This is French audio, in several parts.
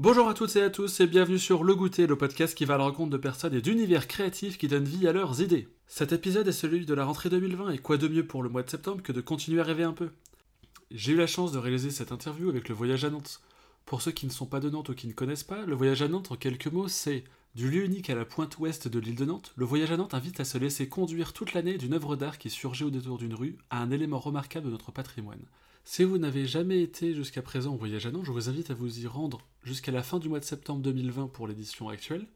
Bonjour à toutes et à tous et bienvenue sur Le Goûter, le podcast qui va à la rencontre de personnes et d'univers créatifs qui donnent vie à leurs idées. Cet épisode est celui de la rentrée 2020 et quoi de mieux pour le mois de septembre que de continuer à rêver un peu? J'ai eu la chance de réaliser cette interview avec le voyage à Nantes. Pour ceux qui ne sont pas de Nantes ou qui ne connaissent pas, le voyage à Nantes en quelques mots c'est du lieu unique à la pointe ouest de l'île de Nantes, le voyage à Nantes invite à se laisser conduire toute l'année d'une œuvre d'art qui surgit au détour d'une rue à un élément remarquable de notre patrimoine. Si vous n'avez jamais été jusqu'à présent au voyage à Nantes, je vous invite à vous y rendre jusqu'à la fin du mois de septembre 2020 pour l'édition actuelle.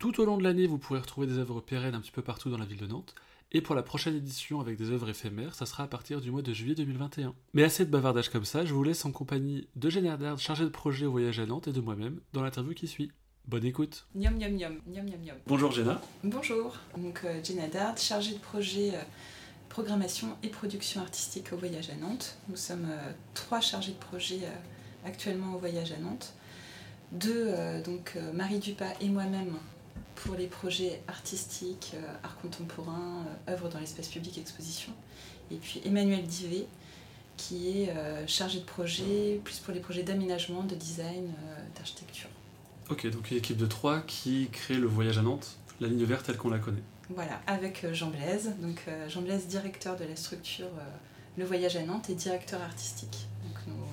Tout au long de l'année, vous pourrez retrouver des œuvres pérennes un petit peu partout dans la ville de Nantes. Et pour la prochaine édition avec des œuvres éphémères, ça sera à partir du mois de juillet 2021. Mais assez de bavardage comme ça, je vous laisse en compagnie de Génardard, chargé de projet au voyage à Nantes, et de moi-même dans l'interview qui suit. Bonne écoute. Niam, niam, niam, niam, niam, niam. Bonjour Jenna. Bonjour, donc euh, Jenna Dard, chargée de projet euh, programmation et production artistique au Voyage à Nantes. Nous sommes euh, trois chargés de projet euh, actuellement au Voyage à Nantes. Deux, euh, donc Marie Dupas et moi-même pour les projets artistiques, art contemporain, œuvres dans l'espace public, exposition. Et puis Emmanuel Divet qui est chargé de projet plus pour les projets d'aménagement, de design, d'architecture. Ok, donc une équipe de trois qui crée le voyage à Nantes, la ligne verte telle qu'on la connaît. Voilà, avec euh, Jean Blaise. Donc euh, Jean Blaise, directeur de la structure euh, Le Voyage à Nantes et directeur artistique. Donc nous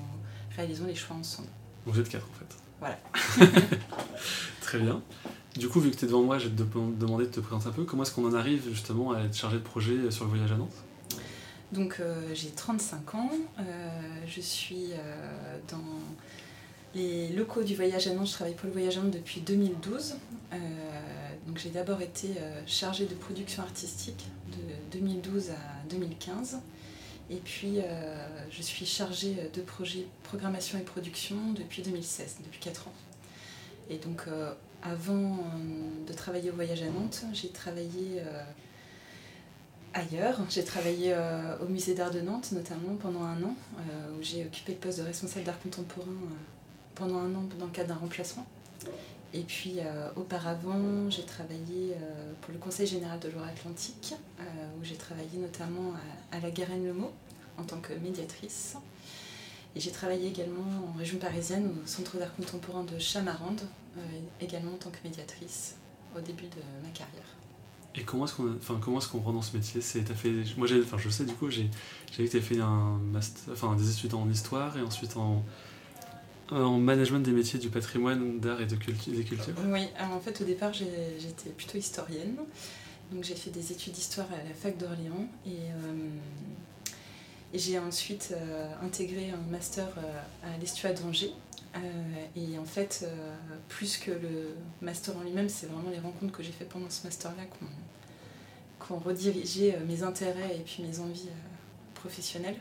réalisons les choix ensemble. Vous êtes quatre en fait. Voilà. Très bien. Du coup, vu que tu es devant moi, je vais te de- demander de te présenter un peu. Comment est-ce qu'on en arrive justement à être chargé de projet sur le voyage à Nantes? Donc euh, j'ai 35 ans. Euh, je suis euh, dans les locaux du Voyage à Nantes. Je travaille pour le Voyage à Nantes depuis 2012. Euh, donc j'ai d'abord été euh, chargée de production artistique de 2012 à 2015. Et puis euh, je suis chargée de projet programmation et production depuis 2016, depuis 4 ans. Et donc avant de travailler au Voyage à Nantes, j'ai travaillé ailleurs. J'ai travaillé au musée d'art de Nantes notamment pendant un an, où j'ai occupé le poste de responsable d'art contemporain pendant un an dans le cadre d'un remplacement. Et puis euh, auparavant, j'ai travaillé euh, pour le Conseil général de Loire-Atlantique, euh, où j'ai travaillé notamment à, la Garenne-le-Mot en tant que médiatrice. Et j'ai travaillé également en région parisienne au Centre d'art contemporain de Chamarande, également en tant que médiatrice au début de ma carrière. Et comment est-ce qu'on enfin, comment est-ce qu'on prend dans ce métier? C'est fait moi j'ai enfin je sais du coup j'ai j'ai vu que tu as fait un enfin des études en histoire et ensuite en en management des métiers du patrimoine, d'art et de culture, des cultures. Oui, alors en fait au départ j'étais plutôt historienne. Donc j'ai fait des études d'histoire à la fac d'Orléans et, euh, j'ai ensuite euh, intégré un master euh, à l'Estua d'Angers. Euh, et en fait, euh, plus que le master en lui-même, c'est vraiment les rencontres que j'ai faites pendant ce master-là qui ont, redirigé euh, mes intérêts et puis mes envies euh, professionnelles.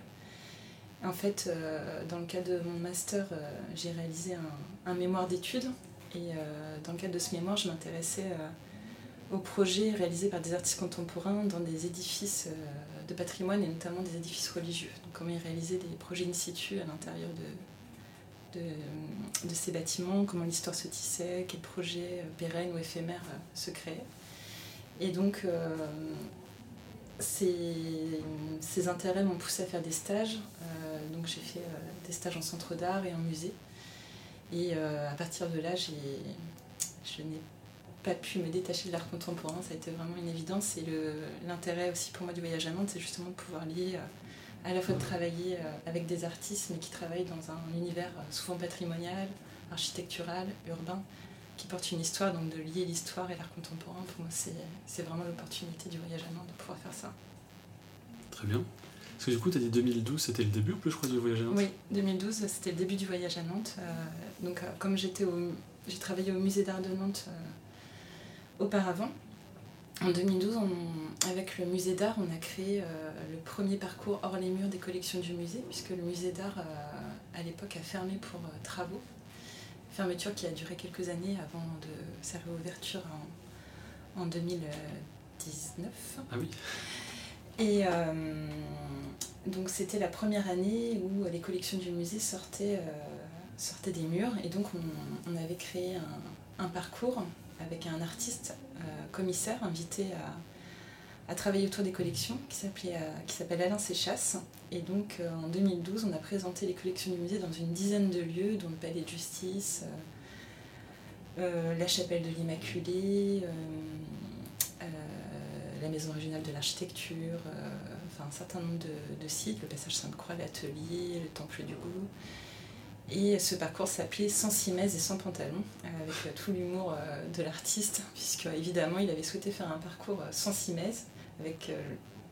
En fait, euh, dans le cadre de mon master, euh, j'ai réalisé un, un mémoire d'études et euh, dans le cadre de ce mémoire, je m'intéressais aux projets réalisés par des artistes contemporains dans des édifices de patrimoine et notamment des édifices religieux. Donc comment ils réalisaient des projets in situ à l'intérieur de, de, ces bâtiments, comment l'histoire se tissait, quels projets pérennes ou éphémères se créaient. Et donc ces, intérêts m'ont poussé à faire des stages. Euh, donc j'ai fait euh, des stages en centre d'art et en musée. Et euh, à partir de là, je n'ai pas pu me détacher de l'art contemporain. Ça a été vraiment une évidence. Et l'intérêt aussi pour moi du voyage à Nantes, c'est justement de pouvoir lier, à la fois de travailler avec des artistes, mais qui travaillent dans un univers souvent patrimonial, architectural, urbain, qui porte une histoire. Donc de lier l'histoire et l'art contemporain, pour moi, c'est, vraiment l'opportunité du voyage à Nantes de pouvoir faire ça. Très bien. Parce que du coup, tu as dit 2012, c'était le début, plus, je crois, du voyage à Nantes. Oui, 2012, c'était le début du voyage à Nantes. Euh, donc, euh, comme j'étais au, j'ai travaillé au musée d'art de Nantes euh, auparavant, en 2012, on- avec le musée d'art, on a créé le premier parcours hors les murs des collections du musée, puisque le musée d'art, à l'époque, a fermé pour travaux. Fermeture qui a duré quelques années avant de sa réouverture en, en 2019. Ah oui. Et euh, donc c'était la première année où les collections du musée sortaient, euh, sortaient des murs et donc on, on avait créé un, un parcours avec un artiste euh, commissaire invité a travaillé autour des collections qui s'appelle Alain Séchasse. Et donc en 2012, on a présenté les collections du musée dans une dizaine de lieux, dont le Palais de Justice, la Chapelle de l'Immaculée, la Maison régionale de l'architecture, enfin un certain nombre de, sites, le Passage Sainte-Croix, l'Atelier, le Temple du Goût. Et ce parcours s'appelait Sans cimaises et sans pantalon, euh, avec euh, tout l'humour euh, de l'artiste, puisque évidemment il avait souhaité faire un parcours sans cimaises, avec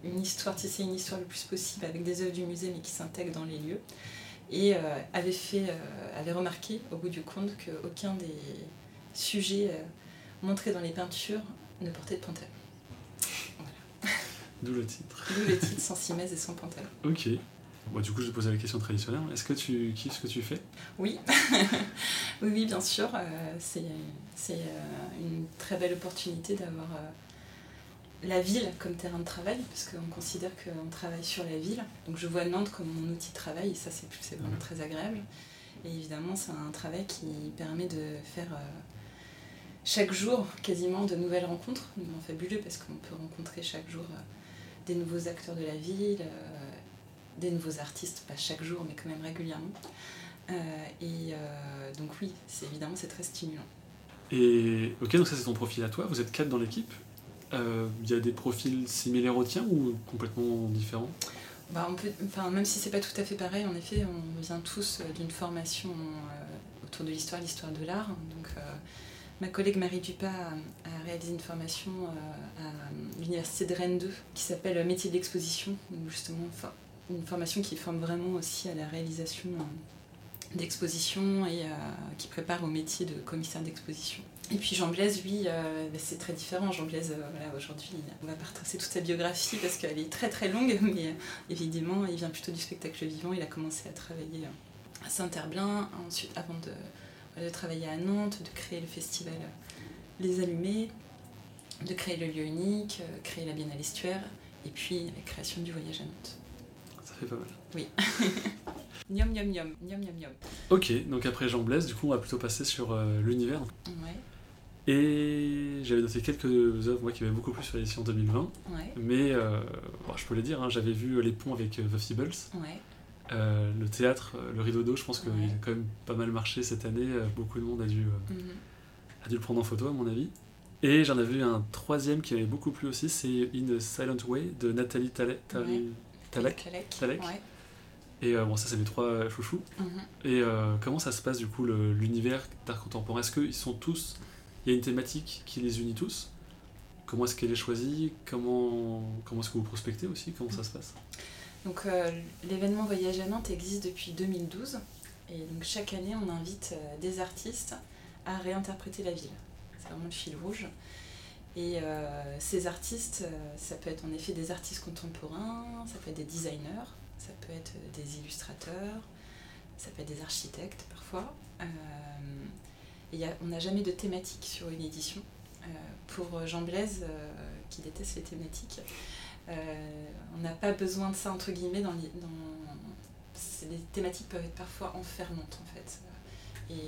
une histoire, tisser une histoire le plus possible avec des œuvres du musée mais qui s'intègrent dans les lieux. Et avait, fait, avait remarqué au bout du compte qu'aucun des sujets montrés dans les peintures ne portait de pantalon. Voilà. D'où le titre. D'où le titre Sans cimaises et sans pantalon. Ok du coup, je te posais la question traditionnelle. Est-ce que tu kiffes ce que tu fais? Oui, oui, bien sûr. Euh, c'est euh, une très belle opportunité d'avoir euh, la ville comme terrain de travail, parce qu'on considère qu'on travaille sur la ville. Donc je vois Nantes comme mon outil de travail, et ça, c'est vraiment très agréable. Et évidemment, c'est un travail qui permet de faire chaque jour quasiment de nouvelles rencontres. C'est fabuleux parce qu'on peut rencontrer chaque jour des nouveaux acteurs de la ville des nouveaux artistes, pas chaque jour, mais quand même régulièrement. Euh, et euh, donc oui, c'est évidemment c'est très stimulant. Et ok, donc ça c'est ton profil à toi. Vous êtes quatre dans l'équipe. Euh, il y a des profils similaires aux tiens ou complètement différents bah, enfin, même si c'est pas tout à fait pareil, en effet, on vient tous d'une formation autour de l'histoire, l'histoire de l'art. Donc, ma collègue Marie Dupas a, réalisé une formation à l'université de Rennes 2 qui s'appelle Métier d'exposition, justement, une formation qui forme vraiment aussi à la réalisation euh, d'expositions et euh, qui prépare au métier de commissaire d'exposition. Et puis Jean Blaise, lui, euh, bah, c'est très différent. Jean Blaise, voilà, aujourd'hui, on va pas retracer toute sa biographie parce qu'elle est très très longue, mais évidemment, il vient plutôt du spectacle vivant. Il a commencé à travailler à Saint-Herblain, ensuite, avant de, de, travailler à Nantes, de créer le festival Les Allumés, de créer le lieu unique, créer la Biennale Estuaire, et puis la création du voyage à Nantes pas mal. Oui. Niom, niom, niom, niom, niom, Ok, donc après Jean Blaise, du coup, on va plutôt passer sur euh, l'univers. Ouais. Et j'avais noté quelques œuvres, moi, qui avaient beaucoup plus sur l'édition 2020. Ouais. Mais, euh, je peux le dire, hein, j'avais vu Les Ponts avec euh, The Feebles. Ouais. le théâtre, le rideau d'eau, je pense qu'il a quand même pas mal marché cette année. Beaucoup de monde a dû, mhm. a dû le prendre en photo, à mon avis. Et j'en avais vu un troisième qui m'avait beaucoup plu aussi, c'est In a Silent Way de Nathalie Talek. Talek. Talek. Et euh, bon, ça, c'est mes trois euh, chouchous. Mhm. Et euh, comment ça se passe, du coup, l'univers d'art contemporain? Est-ce qu'ils sont tous. Il y a une thématique qui les unit tous? Comment est-ce qu'elle est choisie? Comment, comment est-ce que vous prospectez aussi? Comment ça se passe? Donc, l'événement Voyage à Nantes existe depuis 2012. Et donc, chaque année, on invite des artistes à réinterpréter la ville. C'est vraiment le fil rouge. Et ces artistes, ça peut être en effet des artistes contemporains, ça peut être des designers, ça peut être des illustrateurs, ça peut être des architectes parfois. Euh, et on n'a jamais de thématique sur une édition. pour Jean Blaise, qui déteste les thématiques, on n'a pas besoin de ça entre guillemets dans les, dans... les thématiques peuvent être parfois enfermantes en fait. Et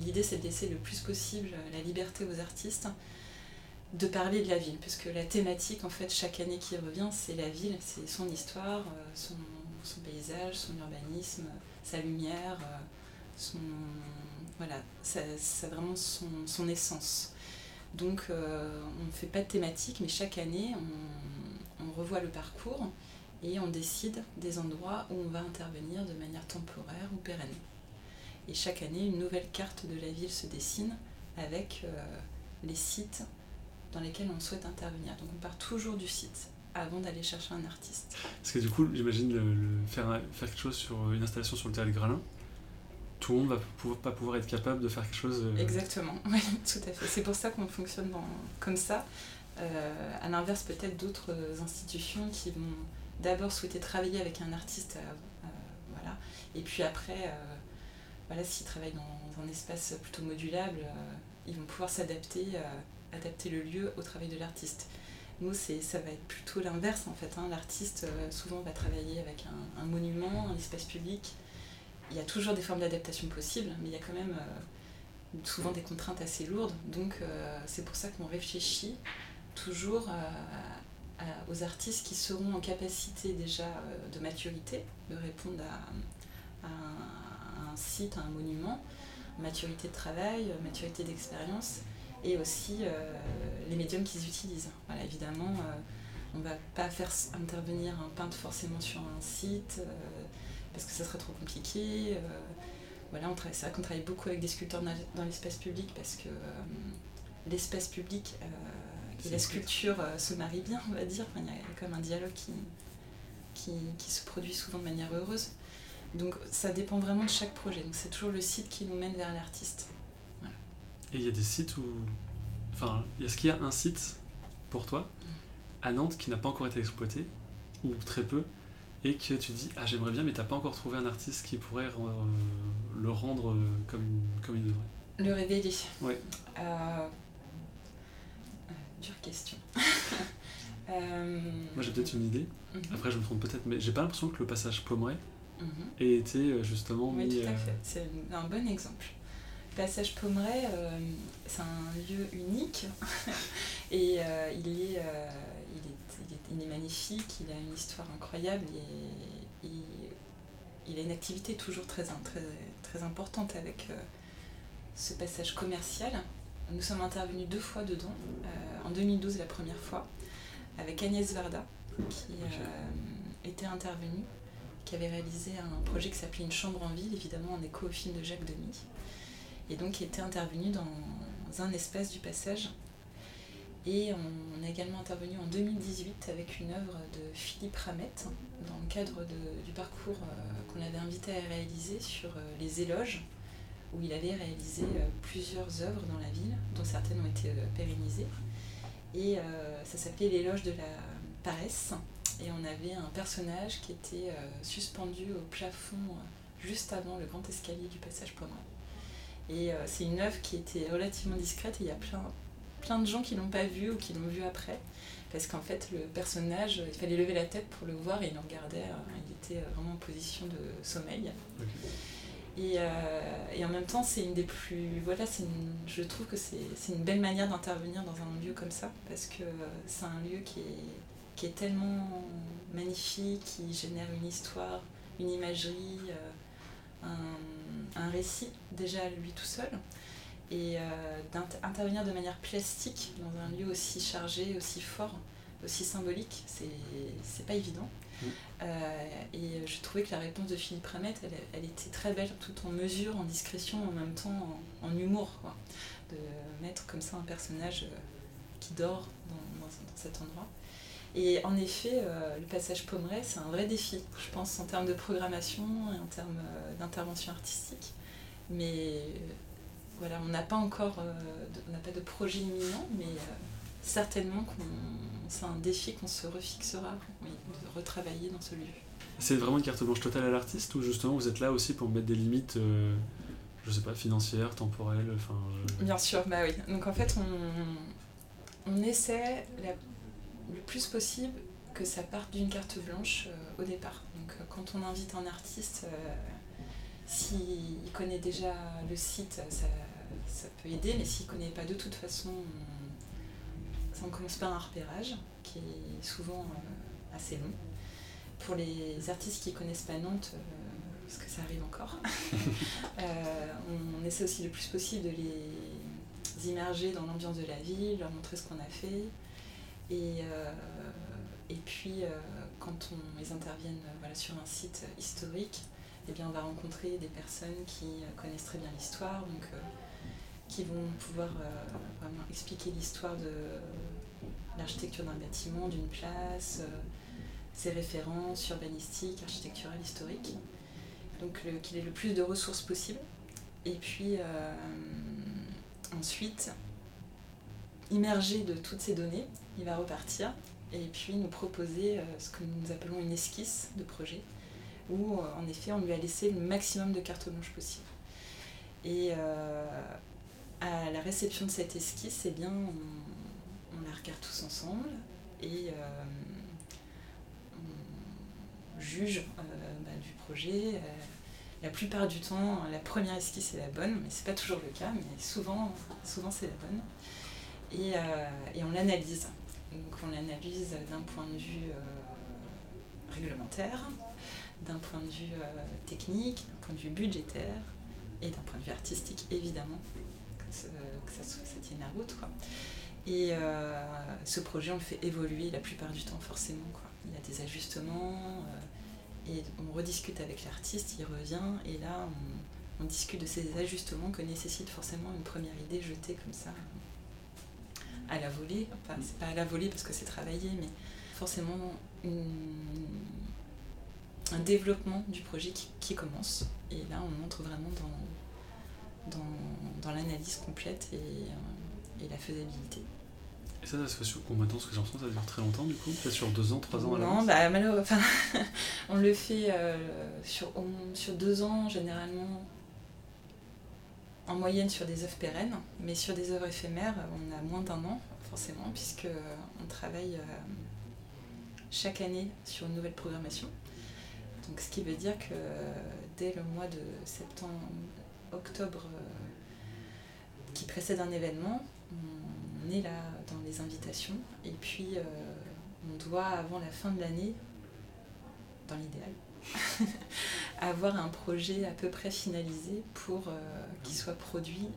l'idée c'est de laisser le plus possible la liberté aux artistes de parler de la ville, puisque la thématique, en fait, chaque année qui revient, c'est la ville, c'est son histoire, euh, son, paysage, son urbanisme, sa lumière, euh, son, voilà, c'est vraiment son, essence. Donc, euh, on ne fait pas de thématique, mais chaque année, on, on, revoit le parcours et on décide des endroits où on va intervenir de manière temporaire ou pérenne. Et chaque année, une nouvelle carte de la ville se dessine avec les sites dans lesquels on souhaite intervenir. Donc on part toujours du site avant d'aller chercher un artiste. Parce que du coup, j'imagine le, faire, faire quelque chose sur une installation sur le théâtre Gralin, tout le monde va pouvoir, pas pouvoir être capable de faire quelque chose. Euh, Exactement, oui, tout à fait. C'est pour ça qu'on fonctionne comme ça. Euh, à l'inverse, peut-être d'autres institutions qui vont d'abord souhaiter travailler avec un artiste, euh, voilà, et puis après, voilà, s'ils travaillent dans un espace plutôt modulable, ils vont pouvoir s'adapter adapter le lieu au travail de l'artiste. Nous, ça va être plutôt l'inverse en fait. Hein. L'artiste, euh, souvent, va travailler avec un, monument, un espace public. Il y a toujours des formes d'adaptation possibles, mais il y a quand même euh, souvent des contraintes assez lourdes. Donc, euh, c'est pour ça qu'on réfléchit toujours aux artistes qui seront en capacité déjà de maturité, de répondre à, un, site, à un monument, maturité de travail, maturité d'expérience, et aussi les médiums qu'ils utilisent. Voilà, évidemment, on ne va pas faire intervenir un peintre forcément sur un site parce que ça serait trop compliqué. voilà, c'est vrai qu'on travaille beaucoup avec des sculpteurs dans l'espace public parce que l'espace public et la sculpture euh, se marient bien, on va dire. il y a comme un dialogue qui, qui, se produit souvent de manière heureuse. Donc ça dépend vraiment de chaque projet. Donc c'est toujours le site qui nous mène vers l'artiste. Et il y a des sites où. Enfin, est-ce qu'il y a un site pour toi à Nantes qui n'a pas encore été exploité, ou très peu, et que tu dis Ah, j'aimerais bien, mais tu n'as pas encore trouvé un artiste qui pourrait euh, le rendre euh, comme, comme il devrait? Le révéler. Oui question. Euh, Moi j'ai peut-être une idée, mhm. après je me trompe peut-être, mais j'ai pas l'impression que le passage Pommeret mhm. ait été justement oui, tout à fait, c'est un bon exemple. Le passage Pommeret, c'est un lieu unique. Et il, est, il, est, il, est, magnifique, il a une histoire incroyable et, il a une activité toujours très, très, très importante avec ce passage commercial. Nous sommes intervenus deux fois dedans, euh, en 2012 la première fois, avec Agnès Varda, qui euh, était intervenue, qui avait réalisé un projet qui s'appelait Une chambre en ville, évidemment en écho au film de Jacques Demy, et donc qui était intervenue dans un espace du passage. Et on a également intervenu en 2018 avec une œuvre de Philippe Ramette, dans le cadre du parcours euh, qu'on avait invité à réaliser sur les éloges où il avait réalisé euh, plusieurs œuvres dans la ville, dont certaines ont été euh, pérennisées. Et euh, ça s'appelait L'éloge de la paresse. Et on avait un personnage qui était suspendu au plafond juste avant le grand escalier du passage Pommeret. Et c'est une œuvre qui était relativement discrète et il y a plein, plein de gens qui l'ont pas vue ou qui l'ont vue après. Parce qu'en fait, le personnage, il fallait lever la tête pour le voir et il en regardait, il était vraiment en position de sommeil. Euh, et, en même temps, c'est une des plus. Voilà, je trouve que c'est une belle manière d'intervenir dans un lieu comme ça, parce que c'est un lieu qui est, qui est tellement magnifique, qui génère une histoire, une imagerie, euh, un, un, récit, déjà lui tout seul. Et euh, d'intervenir de manière plastique dans un lieu aussi chargé, aussi fort, aussi symbolique, c'est pas évident. Euh, et je trouvais que la réponse de Philippe Ramette, elle, était très belle, tout en mesure, en discrétion, en même temps en, humour. De mettre comme ça un personnage euh, qui dort dans, cet endroit. Et en effet, euh, le passage Pommeret, c'est un vrai défi, je pense, en termes de programmation et en termes d'intervention artistique. Mais voilà, on n'a pas encore, on n'a pas de projet imminent, mais certainement qu'on c'est un défi qu'on se refixera, de retravailler dans ce lieu. C'est vraiment une carte blanche totale à l'artiste ou justement vous êtes là aussi pour mettre des limites, euh, je sais pas, financières, temporelles enfin, Bien sûr, bah oui. Donc en fait, on, on essaie le plus possible que ça parte d'une carte blanche euh, au départ. Donc euh, quand on invite un artiste, s'il connaît déjà le site, ça, ça peut aider, mais s'il ne connaît pas de toute façon, on commence par un repérage qui est souvent euh, assez long. Pour les artistes qui ne connaissent pas Nantes, euh, parce que ça arrive encore, euh, on, essaie aussi le plus possible de les immerger dans l'ambiance de la ville, leur montrer ce qu'on a fait. Et, et puis, quand on, ils interviennent voilà, sur un site historique, eh bien, on va rencontrer des personnes qui connaissent très bien l'histoire, donc qui vont pouvoir expliquer l'histoire de l'architecture d'un bâtiment, d'une place, euh, ses références urbanistiques, architecturales, historiques. Donc qu'il ait le plus de ressources possible. Et puis euh, ensuite, immergé de toutes ces données, il va repartir et puis nous proposer euh, ce que nous appelons une esquisse de projet, où en effet on lui a laissé le maximum de cartes blanches possible. Et à la réception de cette esquisse, eh bien, on la regarde tous ensemble et euh, on juge euh, bah, du projet. Euh, la plupart du temps, la première esquisse est la bonne, mais c'est pas toujours le cas, mais souvent, souvent c'est la bonne. Et, on l'analyse. Donc on l'analyse d'un point de vue réglementaire, d'un point de vue technique, d'un point de vue budgétaire et d'un point de vue artistique évidemment, que, ça, tienne la route. Et ce projet, on le fait évoluer la plupart du temps, forcément. Quoi. Il y a des ajustements, et on rediscute avec l'artiste, il revient, et là, on, discute de ces ajustements que nécessite forcément une première idée jetée comme ça à la volée. Enfin, c'est pas à la volée parce que c'est travaillé, mais forcément un développement du projet qui, commence. Et là, on entre vraiment dans, dans, dans l'analyse complète et, euh, et la faisabilité. Et ça, ça se fait sur combien de temps? Parce que j'ai l'impression que ça dure très longtemps du coup Peut-être sur deux ans, trois ans à Non, bah, malheureusement, on le fait euh, sur, sur deux ans généralement, en moyenne sur des œuvres pérennes, mais sur des œuvres éphémères, on a moins d'un an forcément, puisque on travaille euh, chaque année sur une nouvelle programmation. Donc ce qui veut dire que dès le mois de septembre, octobre, euh, qui précède un événement, on est là dans les invitations et puis euh, on doit avant la fin de l'année, dans l'idéal, avoir un projet à peu près finalisé pour euh, qu'il soit produit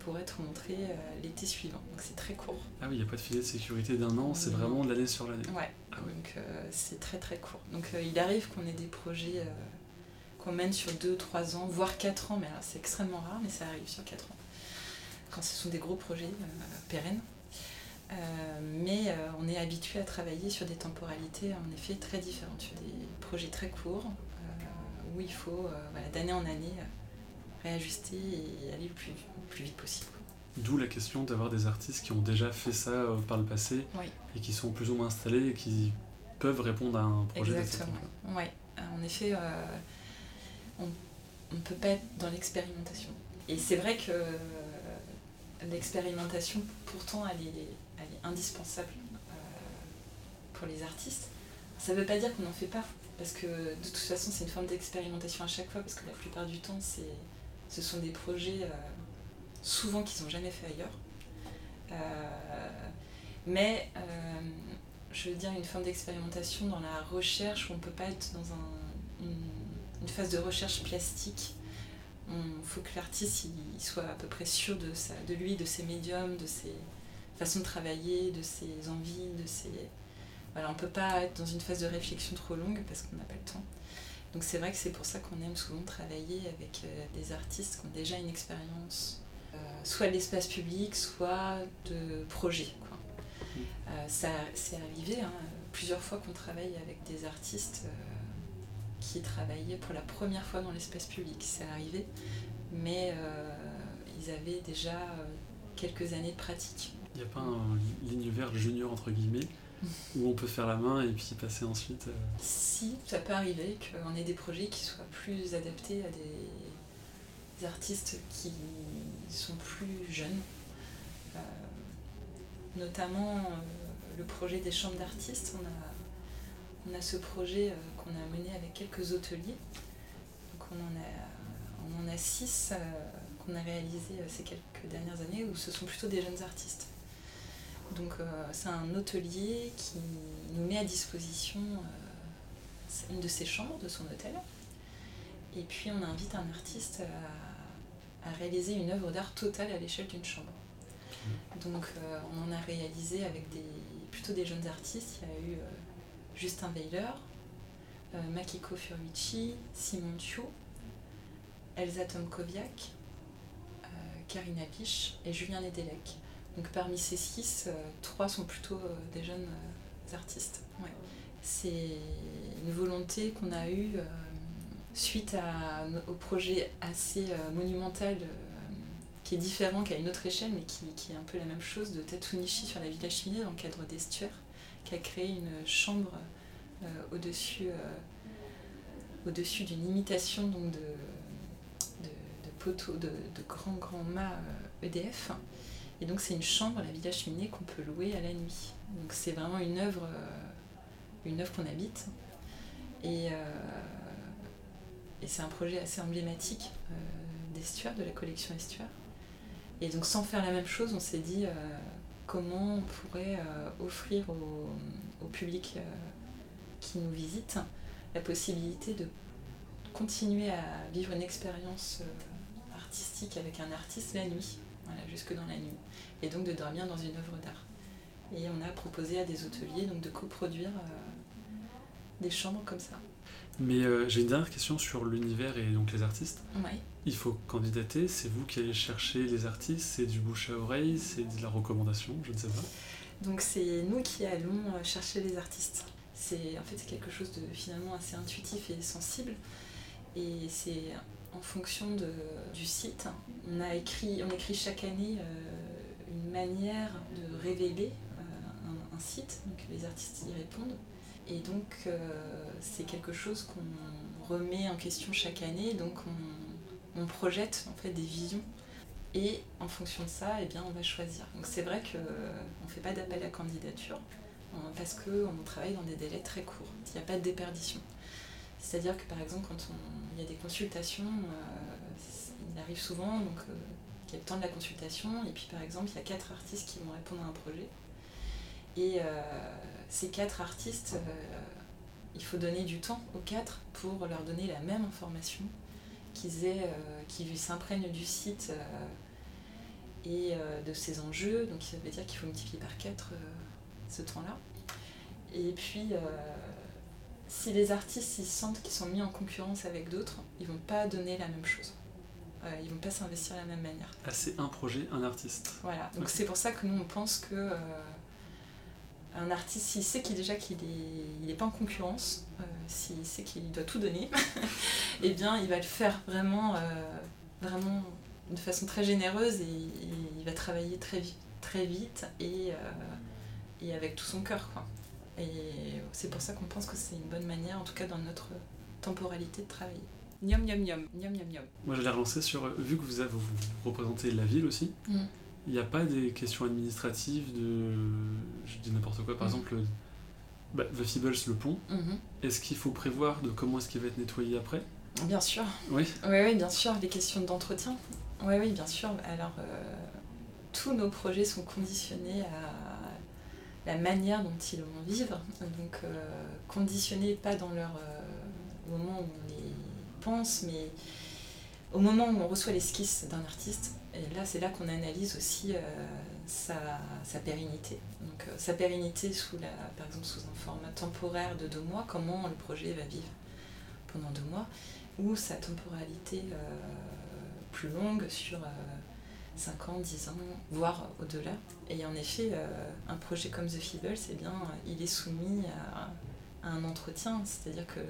pour être montré euh, l'été suivant. Donc c'est très court. Ah oui, il n'y a pas de filet de sécurité d'un an, c'est vraiment de l'année sur l'année. Ouais, ah donc c'est très très court. Donc il arrive qu'on ait des projets qu'on mène sur 2-3 ans, voire 4 ans, mais c'est extrêmement rare, mais ça arrive sur 4 ans quand ce sont des gros projets euh, pérennes. Euh, mais euh, on est habitué à travailler sur des temporalités en effet très différentes, sur des projets très courts où il faut d'année en année réajuster et aller le plus, plus vite possible. D'où la question d'avoir des artistes qui ont déjà fait ça par le passé et qui sont plus ou moins installés et qui peuvent répondre à un projet Exactement. Oui, en effet, on ne peut pas être dans l'expérimentation. Et c'est vrai que l'expérimentation, pourtant, elle est, elle est indispensable euh, pour les artistes. Ça ne veut pas dire qu'on n'en fait pas, parce que de toute façon, c'est une forme d'expérimentation à chaque fois, parce que la plupart du temps, ce sont des projets euh, souvent qu'ils n'ont jamais fait ailleurs. Euh, mais je veux dire une forme d'expérimentation dans la recherche où on ne peut pas être dans une, phase de recherche plastique il faut que l'artiste soit à peu près sûr de, ça, de lui, de ses médiums, de ses façons de travailler, de ses envies, de ses... Voilà, on ne peut pas être dans une phase de réflexion trop longue parce qu'on n'a pas le temps. Donc c'est vrai que c'est pour ça qu'on aime souvent travailler avec euh, des artistes qui ont déjà une expérience, euh, soit de l'espace public, soit de projet. Quoi. Euh, ça, c'est arrivé hein, plusieurs fois qu'on travaille avec des artistes qui travaillaient pour la première fois dans l'espace public. C'est arrivé, mais euh, ils avaient déjà euh, quelques années de pratique. Il n'y a pas un ligne verte junior entre guillemets où on peut faire la main et puis passer ensuite euh, Si, ça peut arriver qu'on ait des projets qui soient plus adaptés à des, artistes qui sont plus jeunes. notamment le projet des chambres d'artistes, on a ce projet euh, qu'on a mené avec quelques hôteliers. On en a, on six euh, qu'on a réalisés euh, ces quelques dernières années où ce sont plutôt des jeunes artistes. Donc c'est un hôtelier qui nous met à disposition une de ses chambres de son hôtel. Et puis on invite un artiste à, réaliser une œuvre d'art totale à l'échelle d'une chambre. Donc on en a réalisé avec plutôt des jeunes artistes. Il y a eu Justin Weiler, euh, Makiko Furici, Simon Thieu, Elsa Tomkoviak, euh, Karina Piche et Julien Nedelec. Donc parmi ces six, euh, trois sont plutôt des jeunes artistes. C'est une volonté qu'on a eue suite au projet assez monumental qui est différent, qui a une autre échelle, mais qui, est un peu la même chose de Tatunishi sur la Villa Cheminée dans le cadre d'Estuaire qui a créé une chambre euh, au-dessus euh, d'une imitation donc, de, de, poteaux, de, grands grands mâts EDF. Euh, Et donc c'est une chambre, la Villa Cheminée, qu'on peut louer à la nuit. Donc c'est vraiment une œuvre, une œuvre qu'on habite. Et, et c'est un projet assez emblématique d'Estuaire, de la collection Estuaire. Et donc sans faire la même chose, on s'est dit comment on pourrait offrir au, public qui nous visite la possibilité de continuer à vivre une expérience artistique avec un artiste la nuit, voilà, jusque dans la nuit, et donc de dormir dans une œuvre d'art. Et on a proposé à des hôteliers donc, de coproduire des chambres comme ça. Mais euh, j'ai une dernière question sur l'univers et donc les artistes. Ouais. Il faut candidater, c'est vous qui allez chercher les artistes, c'est du bouche à oreille, c'est de la recommandation, je ne sais pas. Donc c'est nous qui allons euh, chercher les artistes. C'est en fait c'est quelque chose de finalement assez intuitif et sensible. Et c'est en fonction de, du site. On a écrit, on écrit chaque année euh, manière de révéler un, un, site. Donc les artistes y répondent. Et donc, euh, c'est quelque chose qu'on remet en question chaque année. Donc, on, projette en fait des visions. Et en fonction de ça, eh bien, on va choisir. Donc, c'est vrai qu'on ne fait pas d'appel à candidature euh, parce qu'on travaille dans des délais très courts. Il n'y a pas de déperdition. C'est-à-dire que par exemple, quand il y a des consultations, euh, il arrive souvent donc, y a le temps de la consultation, et puis par exemple, il y a quatre artistes qui vont répondre à un projet. Et ces quatre artistes, euh, il faut donner du temps aux quatre pour leur donner la même information, qu'ils aient, euh, qu'ils s'imprègnent du site euh, et de ses enjeux. Donc ça veut dire qu'il faut multiplier par quatre ce temps-là. Et puis, si les artistes ils sentent qu'ils sont mis en concurrence avec d'autres, ils vont pas donner la même chose. Ils vont pas s'investir de la même manière. Ah, c'est un projet, un artiste. Voilà, donc c'est pour ça que nous on pense que un artiste, s'il sait qu'il déjà qu'il n'est il est pas en concurrence, euh, s'il sait qu'il doit tout donner, eh bien il va le faire vraiment, euh, vraiment de façon très généreuse et, il va travailler très, vite, très vite et, euh, et avec tout son cœur. Quoi. Et c'est pour ça qu'on pense que c'est une bonne manière, en tout cas dans notre temporalité de travailler. Niam, niam, niam, niam, niam, niam. Moi, j'allais relancer sur, vu que vous, avez, vous représentez la ville aussi, mm. Il n'y a pas des questions administratives de. Je dis n'importe quoi, par mm. exemple, bah, The Feebles, le pont. Mm-hmm. Est-ce qu'il faut prévoir de comment est-ce qu'il va être nettoyé après? Bien sûr. Oui. Oui, oui, bien sûr. Les questions d'entretien. Oui, oui, bien sûr. Alors, euh, tous nos projets sont conditionnés à la manière dont ils vont vivre. Donc, euh, conditionnés pas dans leur. Euh, au moment où on les pense, mais au moment où on reçoit l'esquisse d'un artiste, là, c'est là qu'on analyse aussi euh, sa, sa, pérennité. Donc, euh, sa pérennité, sous la, par exemple, sous un format temporaire de deux mois, comment le projet va vivre pendant deux mois, ou sa temporalité euh, plus longue sur 5 ans, 10 ans, voire au-delà. Et en effet, un projet comme The Feebles, bien, il est soumis à un entretien, c'est-à-dire que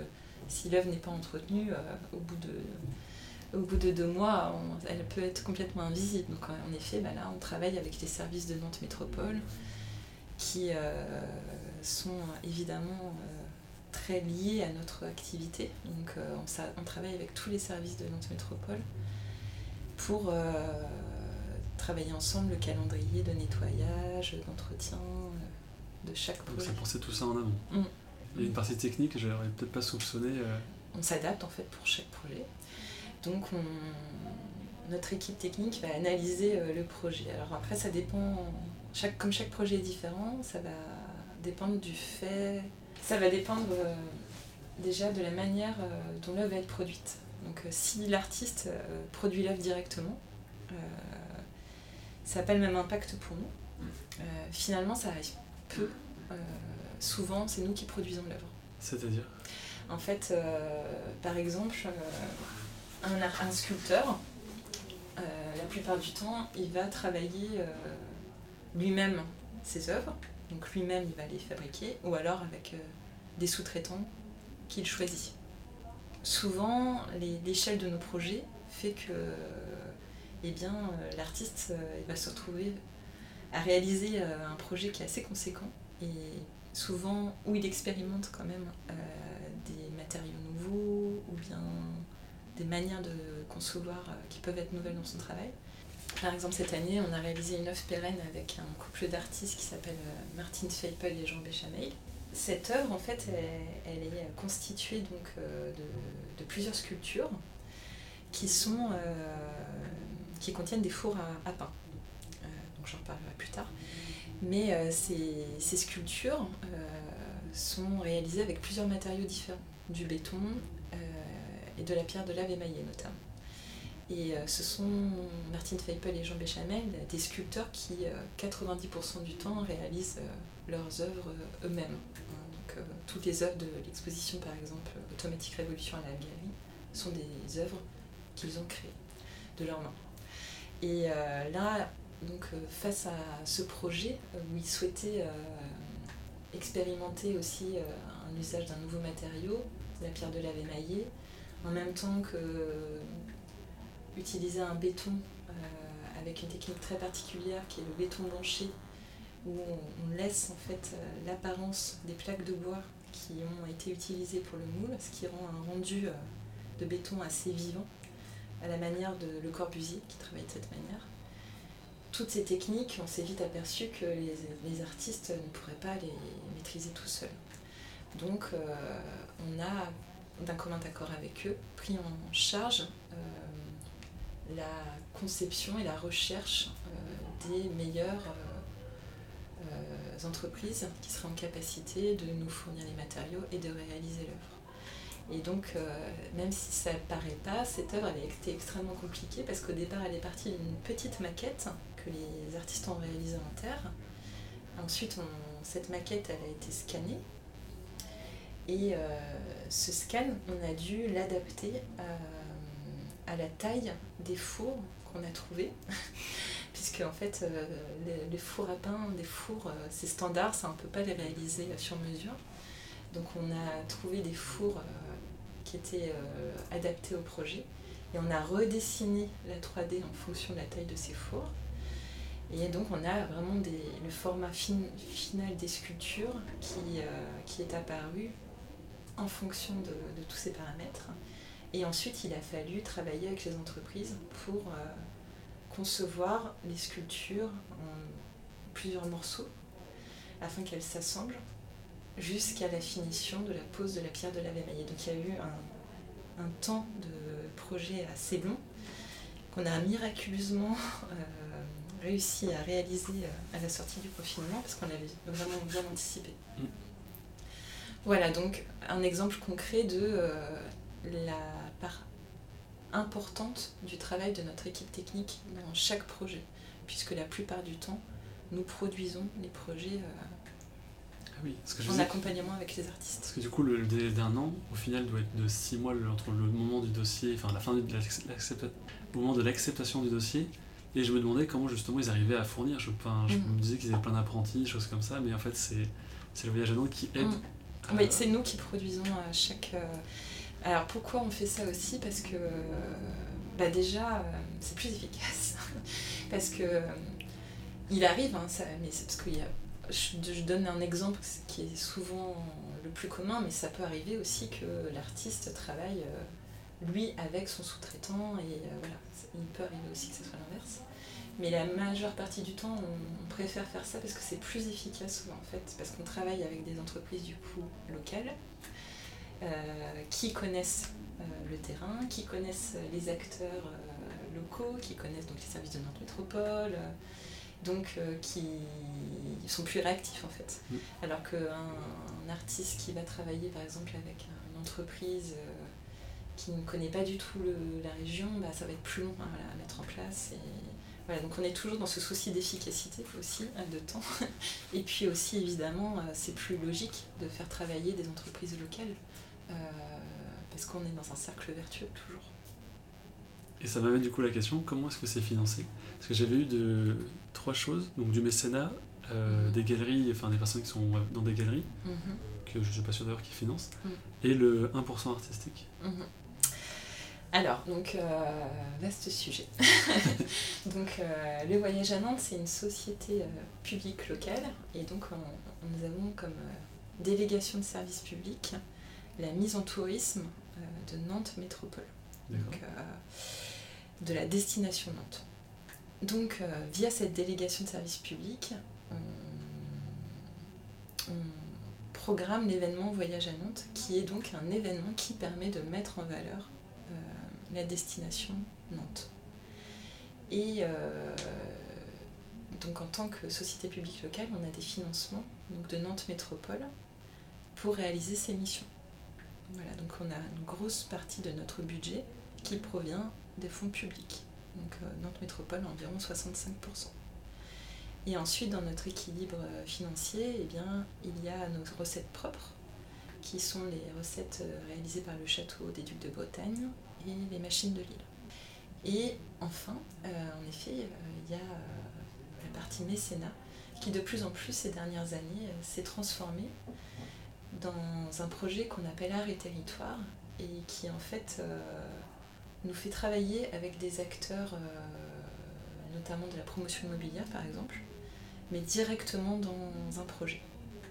si l'œuvre n'est pas entretenue, au bout de au bout de deux mois, elle peut être complètement invisible. Donc en effet, bah là, on travaille avec les services de Nantes Métropole qui euh, sont évidemment euh, très liés à notre activité. Donc euh, on, travaille avec tous les services de Nantes Métropole pour travailler ensemble le calendrier de nettoyage, d'entretien de chaque projet. Donc c'est pensé tout ça en amont. Mm. Il y a une partie technique, je n'aurais peut-être pas soupçonné. On s'adapte en fait pour chaque projet. Donc notre équipe technique va analyser euh, le projet. Alors après, ça dépend, chaque, comme chaque projet est différent, ça va dépendre du fait, ça va dépendre euh, déjà de la manière euh, dont l'œuvre va être produite. Donc si l'artiste produit l'œuvre directement, ça n'a pas le même impact pour nous. finalement, ça arrive peu. Souvent, c'est nous qui produisons l'œuvre. C'est-à-dire En fait, par exemple, un, sculpteur, euh, la plupart du temps, il va travailler euh, lui-même ses œuvres, donc lui-même il va les fabriquer, ou alors avec euh, des sous-traitants qu'il choisit. Souvent, l'échelle de nos projets fait que eh bien, l'artiste va se retrouver à réaliser un projet qui est assez conséquent et souvent où il expérimente quand même des matériaux nouveaux ou bien des manières de concevoir euh, qui peuvent être nouvelles dans son travail. Par exemple, cette année, on a réalisé une œuvre pérenne avec un couple d'artistes qui s'appelle euh, Martine Feipel et Jean Béchamel. Cette œuvre, en fait, elle, est constituée donc, euh, de, plusieurs sculptures qui, sont, qui contiennent des fours à, pain. donc j'en parlerai plus tard. Mais ces, ces, sculptures sont réalisées avec plusieurs matériaux différents, du béton et de la pierre de lave émaillée notamment. Et ce sont Martine Feipel et Jean Béchamel, des sculpteurs qui, 90% du temps, réalisent leurs œuvres eux-mêmes. Donc, toutes les œuvres de l'exposition, par exemple, Automatique Révolution à la galerie, sont des œuvres qu'ils ont créées de leurs mains. Et là, donc, face à ce projet où ils souhaitaient expérimenter aussi un usage d'un nouveau matériau, la pierre de lave émaillée, en même temps que utiliser un béton euh, avec une technique très particulière qui est le béton blanchi, où on, laisse en fait euh, l'apparence des plaques de bois qui ont été utilisées pour le moule, ce qui rend un rendu euh, de béton assez vivant, à la manière de Le Corbusier qui travaille de cette manière. Toutes ces techniques, on s'est vite aperçu que les, artistes ne pourraient pas les maîtriser tout seuls. Donc on a d'un commun accord avec eux, pris en charge euh, la conception et la recherche euh, des meilleures euh, entreprises qui seraient en capacité de nous fournir les matériaux et de réaliser l'œuvre. Et donc, même si ça paraît pas, cette œuvre elle a été extrêmement compliquée parce qu'au départ, elle est partie d'une petite maquette que les artistes ont réalisée en terre. Ensuite, cette maquette elle a été scannée et euh, ce scan, on a dû l'adapter à, la taille des fours qu'on a trouvés. Puisque en fait, euh, les, fours à pain, des fours, euh, c'est standard, ça on ne peut pas les réaliser sur mesure. Donc on a trouvé des fours qui étaient adaptés au projet. Et on a redessiné la 3D en fonction de la taille de ces fours. Et donc on a vraiment le format final des sculptures qui, qui est apparu en fonction de, tous ces paramètres. Et ensuite, il a fallu travailler avec les entreprises pour euh, concevoir les sculptures en plusieurs morceaux afin qu'elles s'assemblent jusqu'à la finition de la pose de la pierre de la émaillée. Donc il y a eu un, temps de projet assez long qu'on a miraculeusement euh, réussi à réaliser euh, à la sortie du confinement parce qu'on avait vraiment bien anticipé. Mm. Voilà, donc un exemple concret de euh, la part importante du travail de notre équipe technique dans chaque projet, puisque la plupart du temps, nous produisons les projets euh, ah oui, en accompagnement avec les artistes. Parce que du coup, le délai d'un an, au final, doit être de six mois entre le moment du dossier, enfin la fin de moment de l'acceptation du dossier, et je me demandais comment justement ils arrivaient à fournir. Je, je mm. me disais qu'ils avaient plein d'apprentis, choses comme ça, mais en fait, c'est le voyage à Nantes qui aide mm. Oui, c'est nous qui produisons à chaque. Euh, alors pourquoi on fait ça aussi? Parce que bah déjà, euh, c'est plus efficace. parce que euh, il arrive, hein, ça, mais c'est parce qu'il y a. Je, donne un exemple qui est souvent le plus commun, mais ça peut arriver aussi que l'artiste travaille lui avec son sous-traitant et voilà, il peut arriver aussi que ce soit l'inverse. Mais la majeure partie du temps, on, préfère faire ça parce que c'est plus efficace en fait, parce qu'on travaille avec des entreprises du coup locales euh, qui connaissent euh, le terrain, qui connaissent les acteurs euh, locaux, qui connaissent donc les services de notre métropole, donc qui sont plus réactifs en fait. Mm. Alors qu'un artiste qui va travailler par exemple avec une entreprise qui ne connaît pas du tout la région, bah, ça va être plus long à mettre en place. Et, donc on est toujours dans ce souci d'efficacité aussi, hein, de temps. Et puis aussi, évidemment, euh, c'est plus logique de faire travailler des entreprises locales, euh, parce qu'on est dans un cercle vertueux toujours. Et ça m'amène du coup la question, comment est-ce que c'est financé? Parce que j'avais eu de, trois choses, donc du mécénat, euh, mhm. des galeries, enfin des personnes qui sont dans des galeries, mhm. que je ne suis pas sûr d'ailleurs qui financent, mhm. et le 1% artistique. Alors, donc, euh, vaste sujet. donc, euh, le Voyage à Nantes, c'est une société euh, publique locale. Et donc, nous avons comme délégation de service public la mise en tourisme de Nantes Métropole. Donc, de la destination Nantes. Donc, via cette délégation de service public, on programme l'événement Voyage à Nantes, qui est donc un événement qui permet de mettre en valeur la destination Nantes. Et euh, donc en tant que société publique locale, on a des financements de Nantes Métropole pour réaliser ces missions. Voilà, donc on a une grosse partie de notre budget qui provient des fonds publics. Donc euh, Nantes Métropole environ 65%. Et ensuite, dans notre équilibre euh, financier, eh bien, il y a nos recettes propres, qui sont les recettes euh, réalisées par le château des Ducs de Bretagne et les machines de Lille. Et enfin, en effet, il y a la partie mécénat, qui de plus en plus ces dernières années s'est transformée dans un projet qu'on appelle Art et Territoire, et qui en fait nous fait travailler avec des acteurs, euh, notamment de la promotion immobilière par exemple, mais directement dans un projet.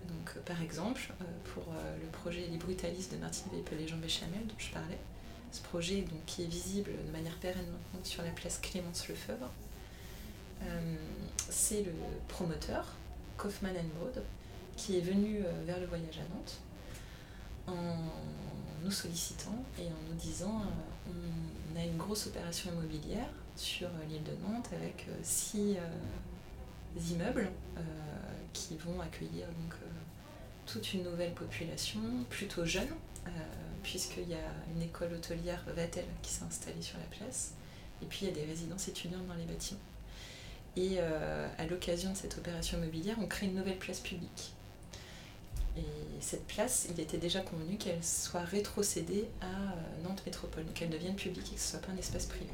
Donc, euh, par exemple, euh, pour le projet Les Brutalistes de Martine Weipel et Jean Béchamel dont je parlais, ce projet donc, qui est visible de manière pérenne sur la place Clémence Lefebvre, c'est le promoteur, Kaufmann Broad, qui est venu vers le voyage à Nantes en nous sollicitant et en nous disant on a une grosse opération immobilière sur euh, l'île de Nantes avec euh, six euh, immeubles qui vont accueillir donc toute une nouvelle population, plutôt jeune, puisqu'il y a une école hôtelière Vatel qui s'est installée sur la place, et puis il y a des résidences étudiantes dans les bâtiments. Et à l'occasion de cette opération immobilière, on crée une nouvelle place publique et cette place, il était déjà convenu qu'elle soit rétrocédée à euh, Nantes Métropole, qu'elle devienne publique et que ce ne soit pas un espace privé.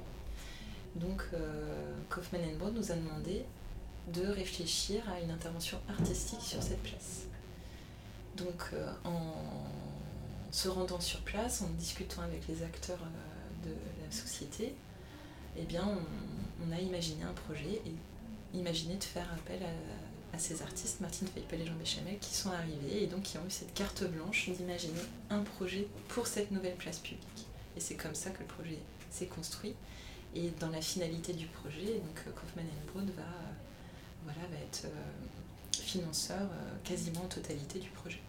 Donc euh, Kaufmann Broad nous a demandé de réfléchir à une intervention artistique sur cette place. Donc euh, en se rendant sur place, en discutant avec les acteurs de la société, eh bien on, a imaginé un projet et imaginé de faire appel à ces artistes, Martine Feipel et Jean Béchamel, qui sont arrivés et donc qui ont eu cette carte blanche d'imaginer un projet pour cette nouvelle place publique. Et c'est comme ça que le projet s'est construit. Et dans la finalité du projet, donc euh, Kaufmann Broad va, euh, voilà, va être euh, financeur quasiment en totalité du projet.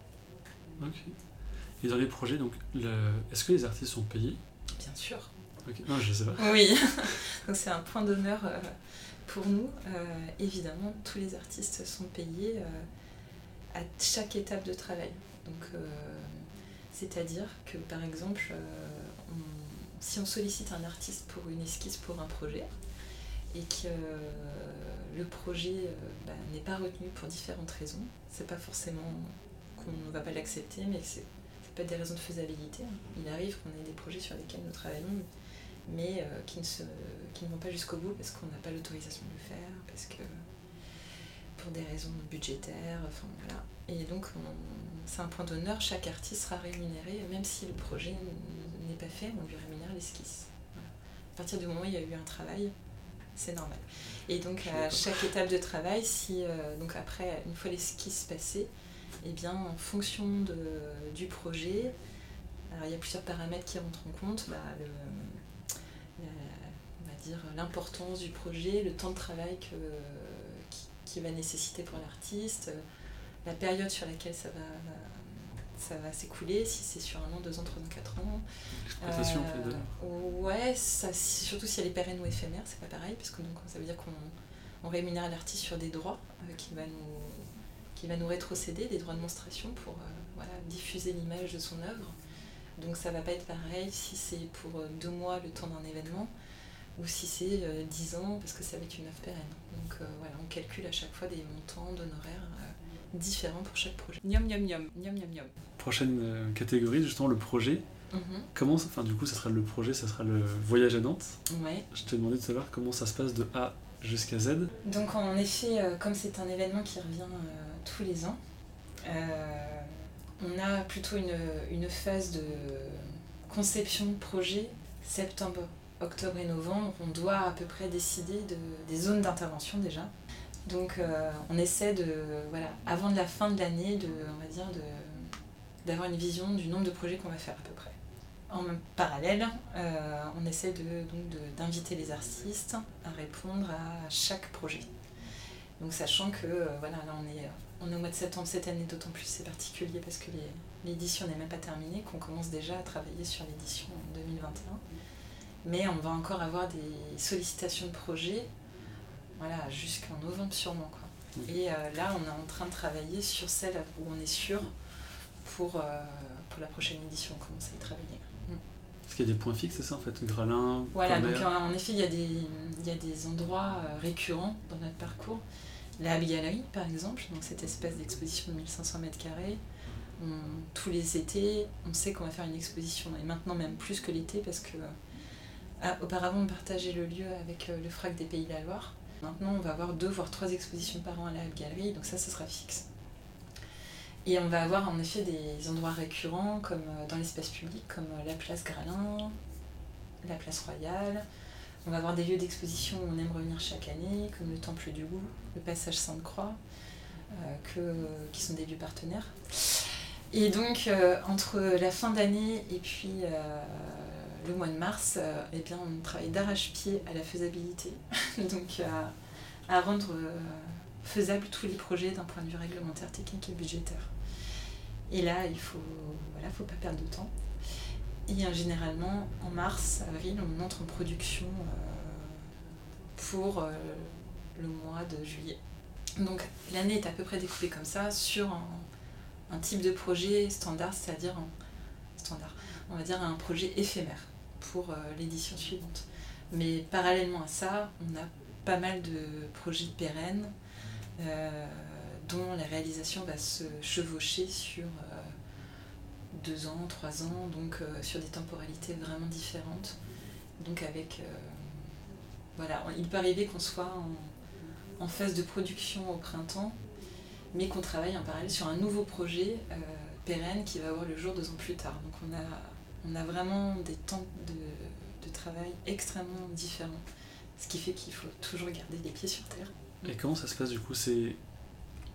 Et dans les projets, donc, est-ce que les artistes sont payés? Bien sûr. Non, je sais pas. Oui, donc c'est un point d'honneur pour nous, euh, évidemment, tous les artistes sont payés euh, à chaque étape de travail. Donc, euh, c'est-à-dire que, par exemple, si on sollicite un artiste pour une esquisse pour un projet, et que le projet bah, n'est pas retenu pour différentes raisons, c'est pas forcément qu'on ne va pas l'accepter, mais c'est peut être des raisons de faisabilité. Il arrive qu'on ait des projets sur lesquels nous travaillons mais euh, qui, ne se, qui ne vont pas jusqu'au bout parce qu'on n'a pas l'autorisation de le faire, parce que pour des raisons budgétaires, enfin voilà. Et donc c'est un point d'honneur, chaque artiste sera rémunéré, même si le projet n'est pas fait, on lui rémunère l'esquisse. À partir du moment où il y a eu un travail, c'est normal. Et donc à chaque étape de travail, si euh, donc après une fois l'esquisse passée, eh bien en fonction de, du projet, alors il y a plusieurs paramètres qui rentrent en compte, bah, le, l'importance du projet, le temps de travail que, qui, va nécessiter pour l'artiste, la période sur laquelle ça va, ça va s'écouler, si c'est sur un an, deux ans, trois ans, quatre ans. L'exploitation euh, Ouais, ça, surtout si elle est pérenne ou éphémère, c'est pas pareil, parce que donc, ça veut dire qu'on on rémunère l'artiste sur des droits euh, qui, va nous, qui va nous rétrocéder, des droits de monstration pour euh, voilà, diffuser l'image de son œuvre. Donc ça va pas être pareil si c'est pour euh, deux mois le temps d'un événement ou si c'est 10 euh, ans, parce que c'est avec une œuvre pérenne. Donc euh, voilà, on calcule à chaque fois des montants d'honoraires euh, différents pour chaque projet. Niam niam niam, niam niam niam. Prochaine catégorie, justement le projet. Mhm. Comment, enfin du coup, ça sera le projet, ça sera le voyage à Nantes. Ouais. Je te demandais de savoir comment ça se passe de A jusqu'à Z. Donc en effet, comme c'est un événement qui revient tous les ans, on a plutôt une, phase de conception de projet septembre octobre et novembre, on doit à peu près décider de, des zones d'intervention déjà. Donc euh, on essaie de, voilà, avant la fin de l'année, de, on d'avoir une vision du nombre de projets qu'on va faire à peu près. En parallèle, euh, on essaie d'inviter les artistes à répondre à chaque projet. Donc sachant que euh, voilà, là on est, on est au mois de septembre cette année, d'autant plus c'est particulier parce que l'édition n'est même pas terminée, qu'on commence déjà à travailler sur l'édition en 2021 mais on va encore avoir des sollicitations de projets voilà, jusqu'en novembre sûrement. Quoi. Et là, on est en train de travailler sur celle où on est sûr pour, pour la prochaine édition, commencer à y travailler. Est-ce qu'il y a des points fixes, c'est ça en fait Gralin Voilà, donc en effet, il y, a des, il y a des endroits récurrents dans notre parcours. La Gallery, par exemple, donc cette espèce d'exposition de 1500 mètres carrés. tous les étés, on sait qu'on va faire une exposition, et maintenant même plus que l'été, parce que ah, auparavant on partageait le lieu avec euh, le FRAC des Pays de la Loire. Maintenant, on va avoir deux voire trois expositions par an à la Gallery, donc ça, ce sera fixe. Et on va avoir en effet des endroits récurrents, comme euh, dans l'espace public, comme euh, la place Gralin, la place Royale, on va avoir des lieux d'exposition où on aime revenir chaque année, comme le Temple du Goût, le Passage Sainte-Croix, euh, qui sont des lieux partenaires. Et donc, euh, entre la fin d'année et puis euh, le mois de mars, eh bien, on travaille d'arrache-pied à la faisabilité, donc à, rendre faisables tous les projets d'un point de vue réglementaire, technique et budgétaire. Et là, il faut, voilà, faut pas perdre de temps. Et généralement, en mars, avril, on entre en production euh, pour euh, le mois de juillet. Donc l'année est à peu près découpée comme ça sur un, type de projet standard, c'est-à-dire standard, on va dire un projet éphémère pour euh, l'édition suivante. Mais parallèlement à ça, on a pas mal de projets pérennes dont la réalisation va se chevaucher sur deux ans, trois ans, donc euh, sur des temporalités vraiment différentes. Donc avec... Euh, voilà, il peut arriver qu'on soit en, phase de production au printemps, mais qu'on travaille en parallèle sur un nouveau projet euh, pérenne qui va avoir le jour deux ans plus tard. Donc on a, on a vraiment des temps de, de travail extrêmement différents, ce qui fait qu'il faut toujours garder les pieds sur terre. Et comment ça se passe du coup? C'est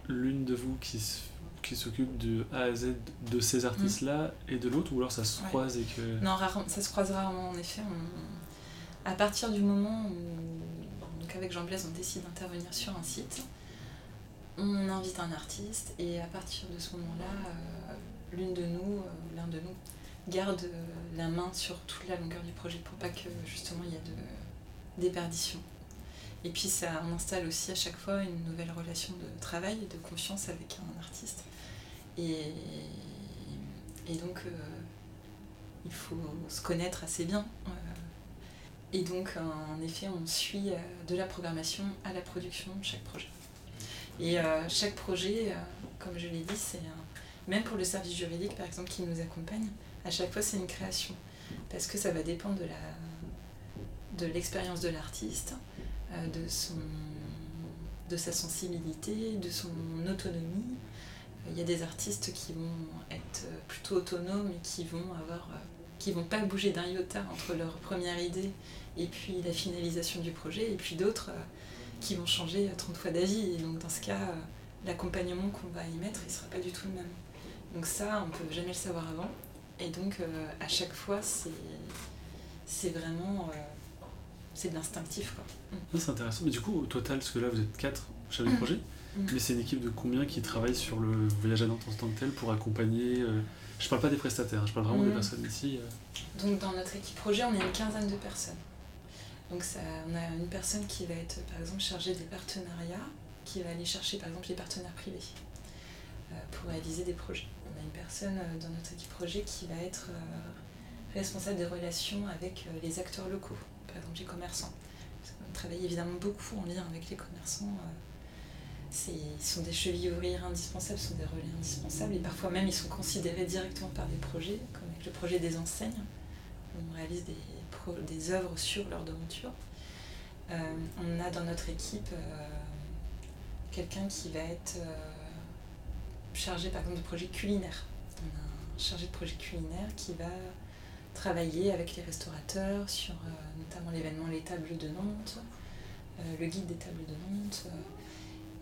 l'une de vous qui se qui s'occupe de A à Z de ces artistes-là et de l'autre, ou alors ça se croise et que... Non, ça se croise rarement, en effet. À partir du moment où, donc avec Jean Blaise, on décide d'intervenir sur un site, on invite un artiste, et à partir de ce moment-là, euh, l'une de nous, euh, l'un de nous, garde la main sur toute la longueur du projet pour pas que justement il y ait de déperdition. Et puis ça, on installe aussi à chaque fois une nouvelle relation de travail et de confiance avec un artiste. Et, et donc, euh, il faut se connaître assez bien. Euh. et donc, en effet, on suit euh, de la programmation à la production de chaque projet. Et chaque projet, comme je l'ai dit, c'est même pour le service juridique, par exemple, qui nous accompagne, à chaque fois, c'est une création. Parce que ça va dépendre de la de l'expérience de l'artiste, de, de sa sensibilité, de son autonomie, il y a des artistes qui vont être plutôt autonomes et qui vont avoir euh, qui vont pas bouger d'un iota entre leur première idée et puis la finalisation du projet, et puis d'autres euh, qui vont changer 30 fois d'avis. Et donc dans ce cas, euh, l'accompagnement qu'on va y mettre, il sera pas du tout le même. Donc ça, on peut jamais le savoir avant. Et donc à chaque fois, c'est vraiment c'est de l'instinctif. C'est intéressant. Mais du coup, au total, parce que là, vous êtes quatre chefs de mm. projet. Mm. Mais c'est une équipe de combien qui travaille sur le voyage à Nantes en tant que tel pour accompagner Je euh, Je parle pas des prestataires, je parle vraiment des mm. personnes ici. Euh. Donc dans notre équipe projet, on est une quinzaine de personnes. Donc ça, on a une personne qui va être par exemple chargée des partenariats, qui va aller chercher par exemple les partenaires privés euh, pour réaliser des projets. On a une personne dans notre équipe projet qui va être responsable des relations avec les acteurs locaux, par exemple les commerçants. On travaille évidemment beaucoup en lien avec les commerçants ce sont des chevilles ouvrières indispensables, sont des relais indispensables, et parfois même ils sont considérés directement par des projets, comme avec le projet des enseignes, où on réalise des, des œuvres sur leur devanture. Euh, on a dans notre équipe euh, quelqu'un qui va être euh, chargé par exemple de projets culinaires. On a un chargé de projet culinaire qui va travailler avec les restaurateurs sur notamment l'événement Les Tables de Nantes, le guide des Tables de Nantes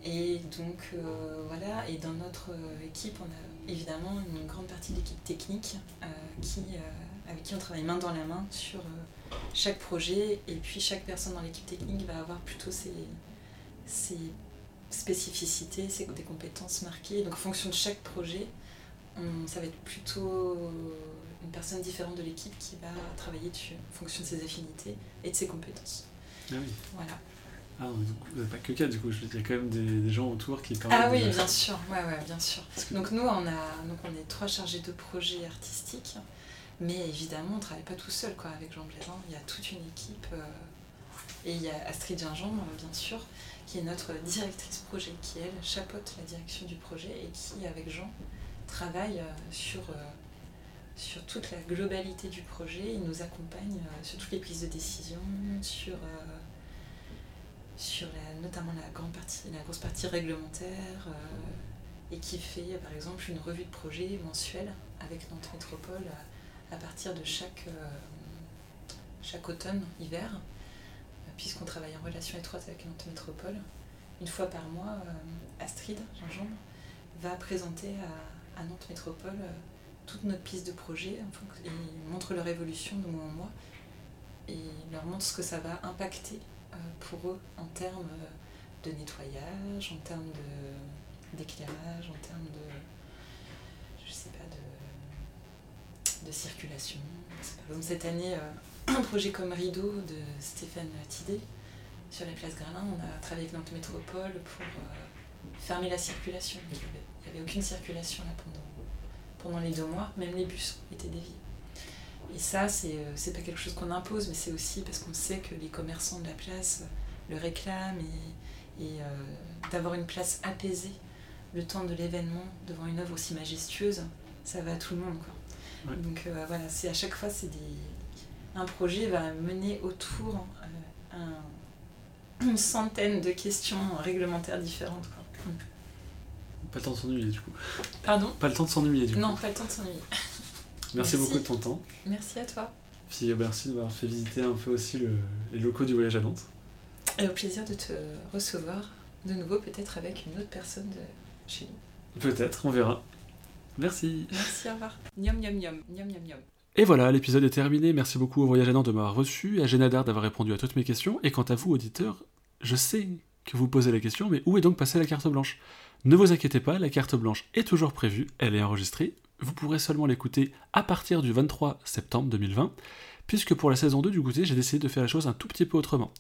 et donc euh, voilà, et dans notre euh, équipe, on a évidemment une grande partie de l'équipe technique euh, qui, avec qui on travaille main dans la main sur chaque projet. Et puis chaque personne dans l'équipe technique va avoir plutôt ses, ses spécificités, ses, des compétences marquées. Donc en fonction de chaque projet, ça va être plutôt une personne différente de l'équipe qui va travailler dessus en fonction de ses affinités et de ses compétences. Ah oui. Voilà. Ah, donc, pas que 4 du coup, il y a quand même des, gens autour qui parlent. Ah oui, bien sûr, ouais, ouais, bien sûr. Donc nous, on, a, donc on est trois chargés de projet artistiques, mais évidemment, on ne travaille pas tout seul quoi, avec Jean Blaisin. Il y a toute une équipe. Euh, et il y a Astrid Gingembre, bien sûr, qui est notre directrice projet, qui elle chapeaute la direction du projet et qui, avec Jean, travaille euh, sur, euh, sur toute la globalité du projet. Il nous accompagne sur toutes les prises de décision, sur sur notamment la, grande partie, la grosse partie réglementaire euh, et qui fait par exemple une revue de projet mensuelle avec Nantes Métropole à, partir de chaque, euh, chaque automne, hiver, puisqu'on travaille en relation étroite avec Nantes Métropole. Une fois par mois, euh, Astrid Gingembre va présenter à, Nantes Métropole toute notre piste de projet et montre leur évolution de mois en mois et leur montre ce que ça va impacter pour eux en termes de nettoyage, en termes d'éclairage, en termes de, je sais pas, de, de circulation. Cette année, euh, un projet comme Rideau de Stéphane Tidé sur la place Gralin, on a travaillé avec Nantes Métropole pour euh, fermer la circulation. Il n'y avait, aucune circulation là pendant, pendant les deux mois, même les bus étaient déviés. Et ça, c'est euh, c'est pas quelque chose qu'on impose, mais c'est aussi parce qu'on sait que les commerçants de la place le réclament et, et euh, d'avoir une place apaisée le temps de l'événement devant une œuvre aussi majestueuse, ça va à tout le monde. Quoi. Donc euh, voilà, c'est à chaque fois, c'est des... un projet va mener autour un... une centaine de questions réglementaires différentes. Quoi. Pas le temps de s'ennuyer du coup. Pardon? Pas le temps de s'ennuyer du coup. Non, pas le temps de s'ennuyer. Merci, beaucoup de ton temps. Merci à toi. Puis euh, merci de m'avoir fait visiter un peu aussi les locaux du voyage à Nantes. Et au plaisir de te recevoir de nouveau, peut-être avec une autre personne de chez nous. Peut-être, on verra. Merci. Merci, au revoir. Niom, niom, niom, niom, niom, niom. Et voilà, l'épisode est terminé. Merci beaucoup au Voyage à Nantes de m'avoir reçu, à Génadard d'avoir répondu à toutes mes questions. Et quant à vous, auditeurs, je sais que vous posez la question, mais où est donc passée la carte blanche? Ne vous inquiétez pas, la carte blanche est toujours prévue, elle est enregistrée, vous pourrez seulement l'écouter à partir du 23 septembre 2020, puisque pour la saison 2 du goûter, j'ai décidé de faire les choses un tout petit peu autrement.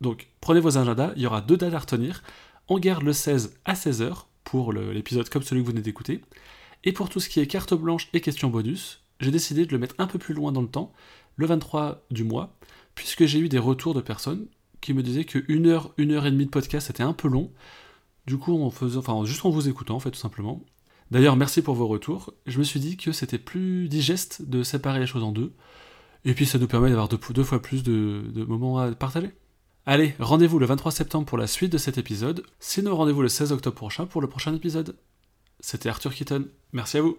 Donc prenez vos agendas, il y aura deux dates à retenir. On garde le 16 à 16h pour l'épisode comme celui que vous venez d'écouter. Et pour tout ce qui est carte blanche et questions bonus, j'ai décidé de le mettre un peu plus loin dans le temps, le 23 du mois, puisque j'ai eu des retours de personnes qui me disaient que une heure, une heure et demie de podcast c'était un peu long. Du coup, faisant, enfin, juste en vous écoutant, en fait, tout simplement. D'ailleurs, merci pour vos retours. Je me suis dit que c'était plus digeste de séparer les choses en deux. Et puis ça nous permet d'avoir deux, fois plus de, de, moments à partager. Allez, rendez-vous le 23 septembre pour la suite de cet épisode. Sinon, rendez-vous le 16 octobre prochain pour le prochain épisode. C'était Arthur Keaton. Merci à vous.